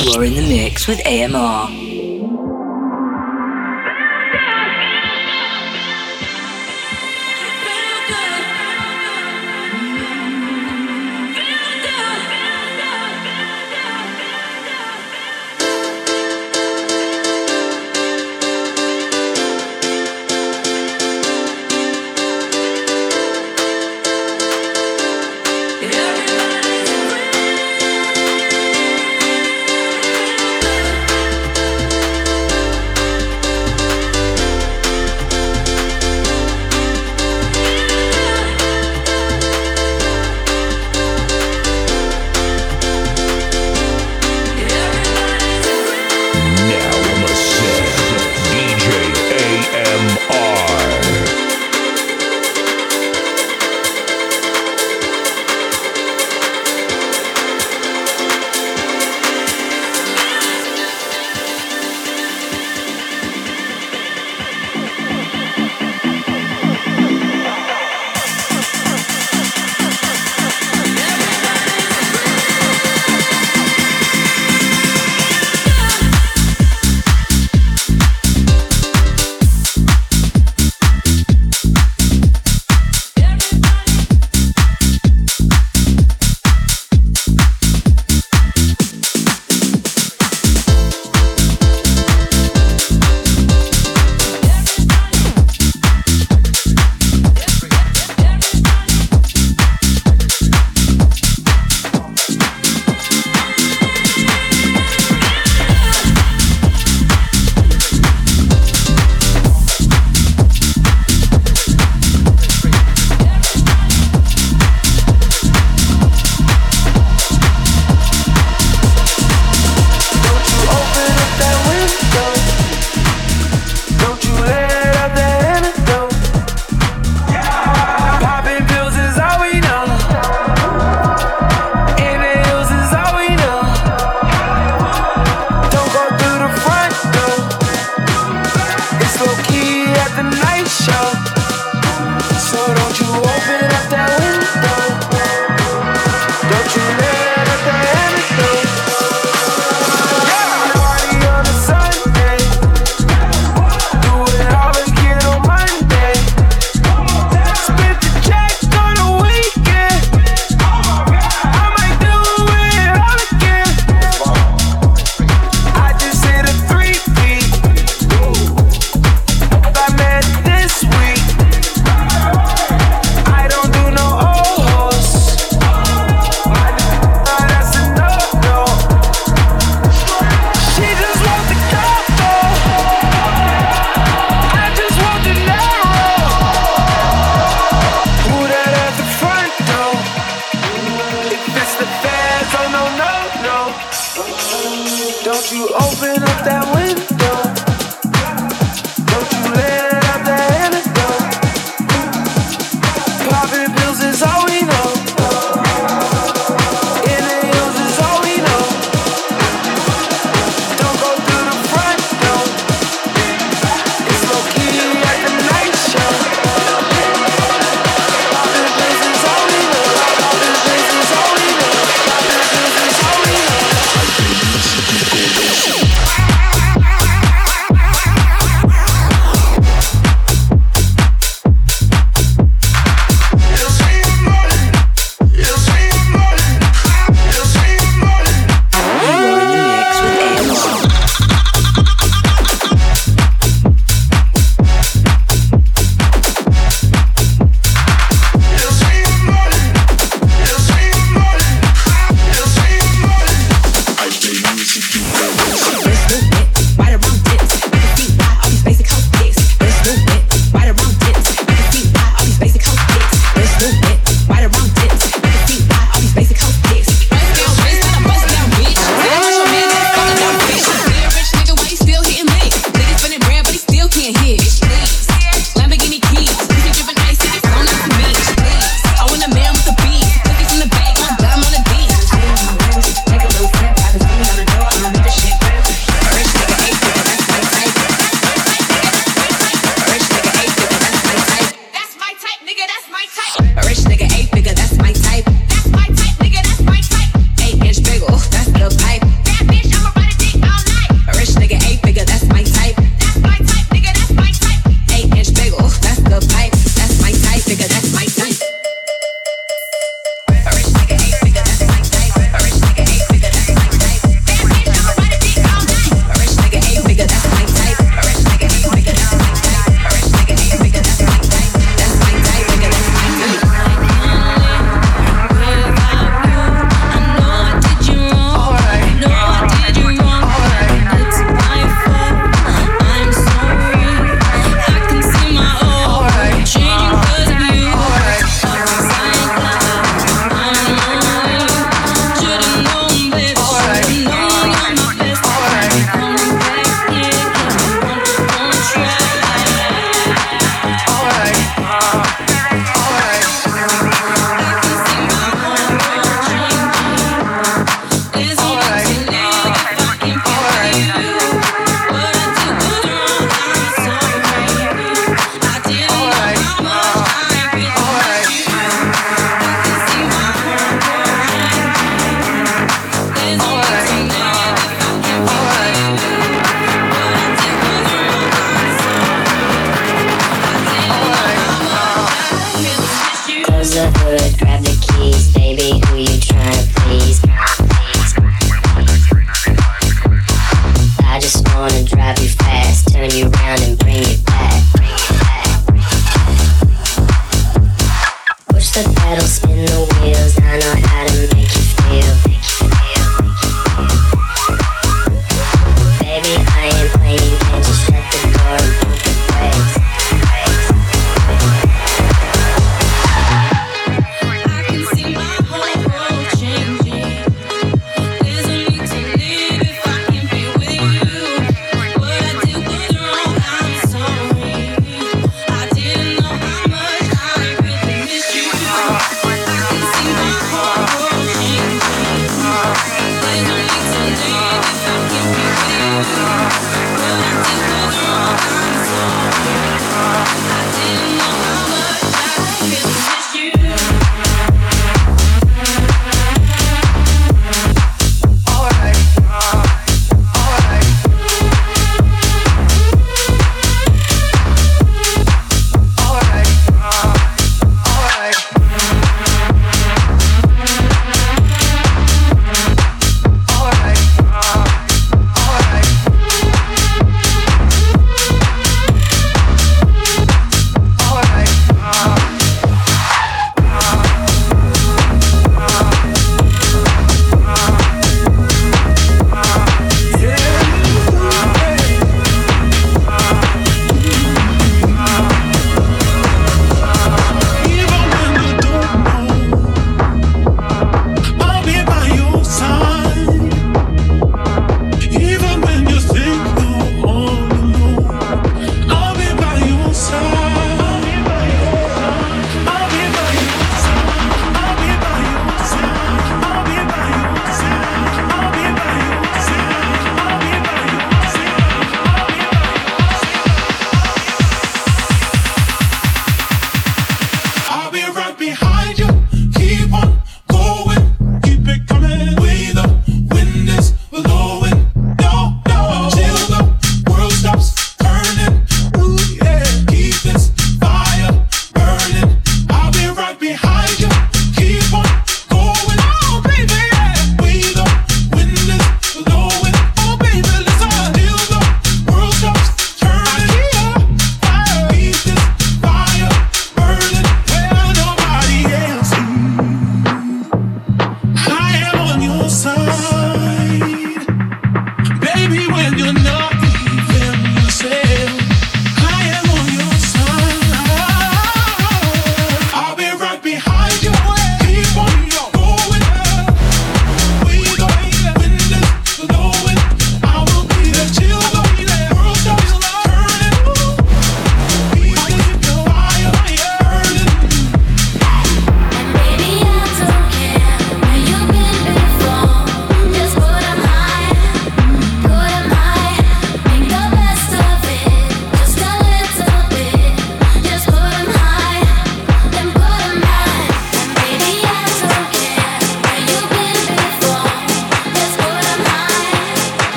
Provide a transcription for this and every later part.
You are in the mix with AMR.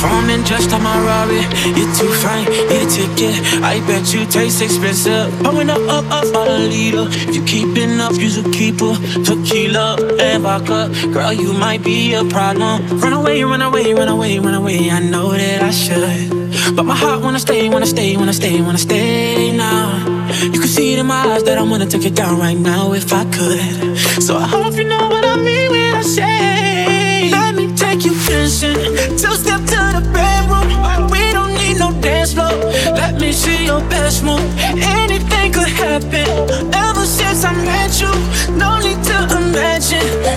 Performing just on my Rari. You're too fine, need a ticket. I bet you taste expensive. Pouring up, up, up, all a leader. If you keeping up, you's a keeper. Tequila and vodka. Girl, you might be a problem. Run away, run away, run away, run away. I know that I should. But my heart wanna stay, wanna stay, wanna stay, wanna stay now. You can see it in my eyes that I wanna take it down right now if I could. So I hope you know what I mean when I say, let me take you dancing. Two step best move. Anything could happen. Ever since I met you, no need to imagine.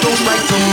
don't like them.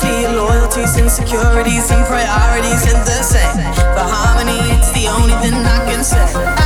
Jealousy, loyalties, insecurities, and priorities are the same. But harmony, it's the only thing I can say.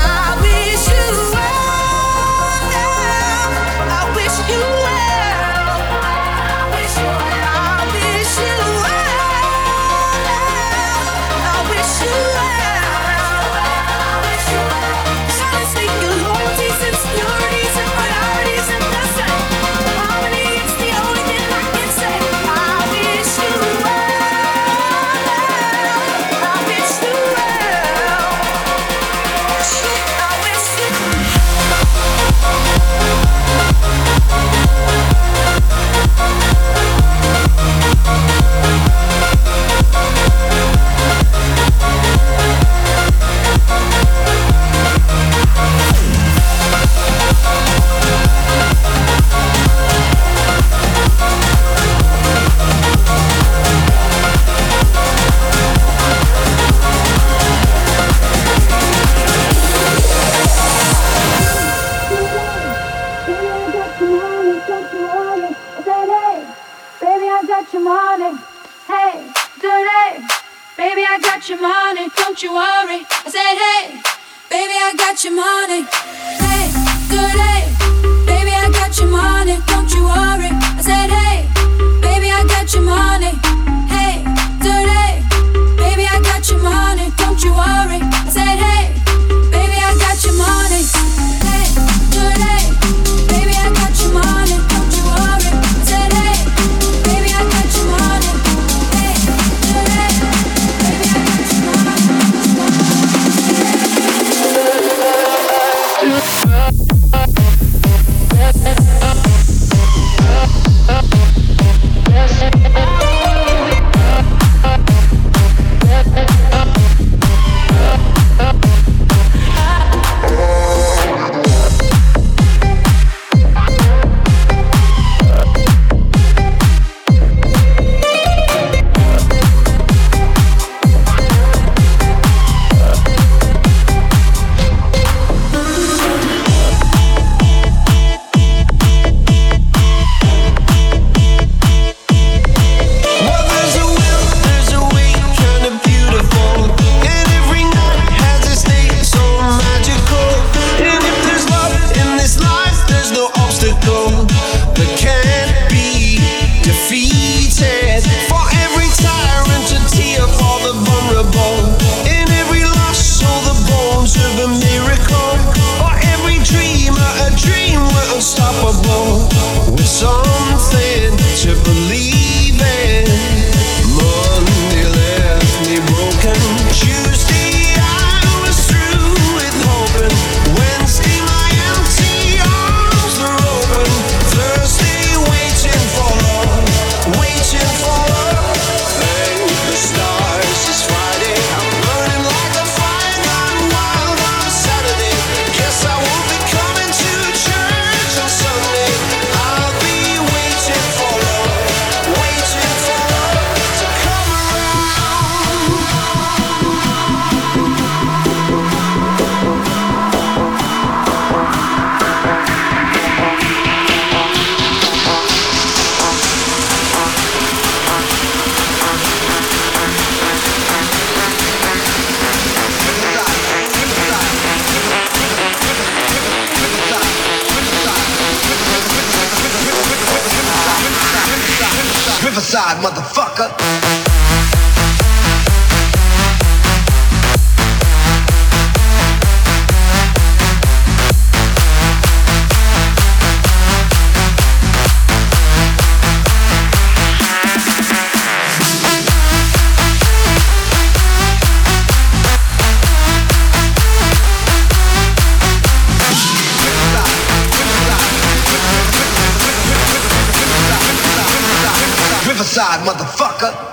Riverside, motherfucker.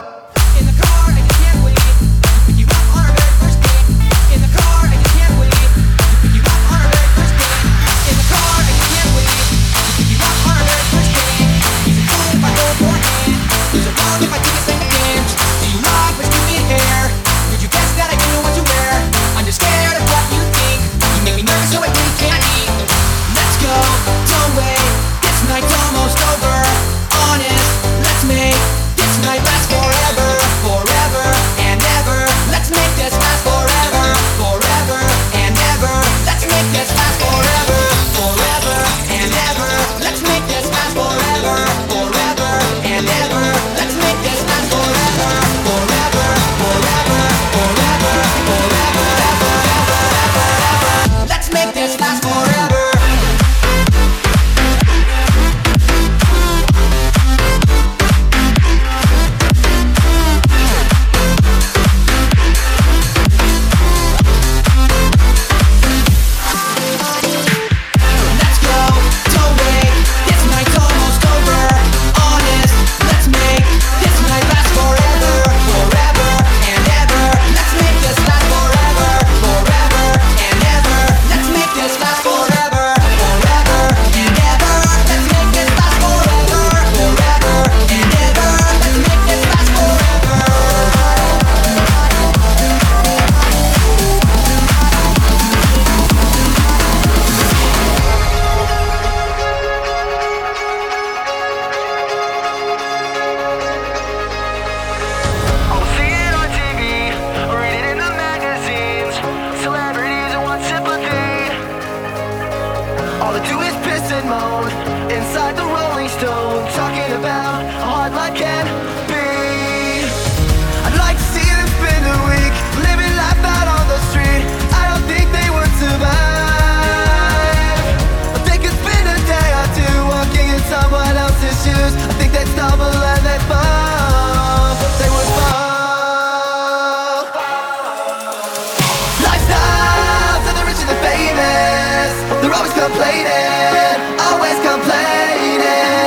the famous, they're always complaining, always complaining.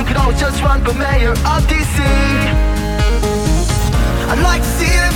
you could always just run for mayor of DC. I'd like to see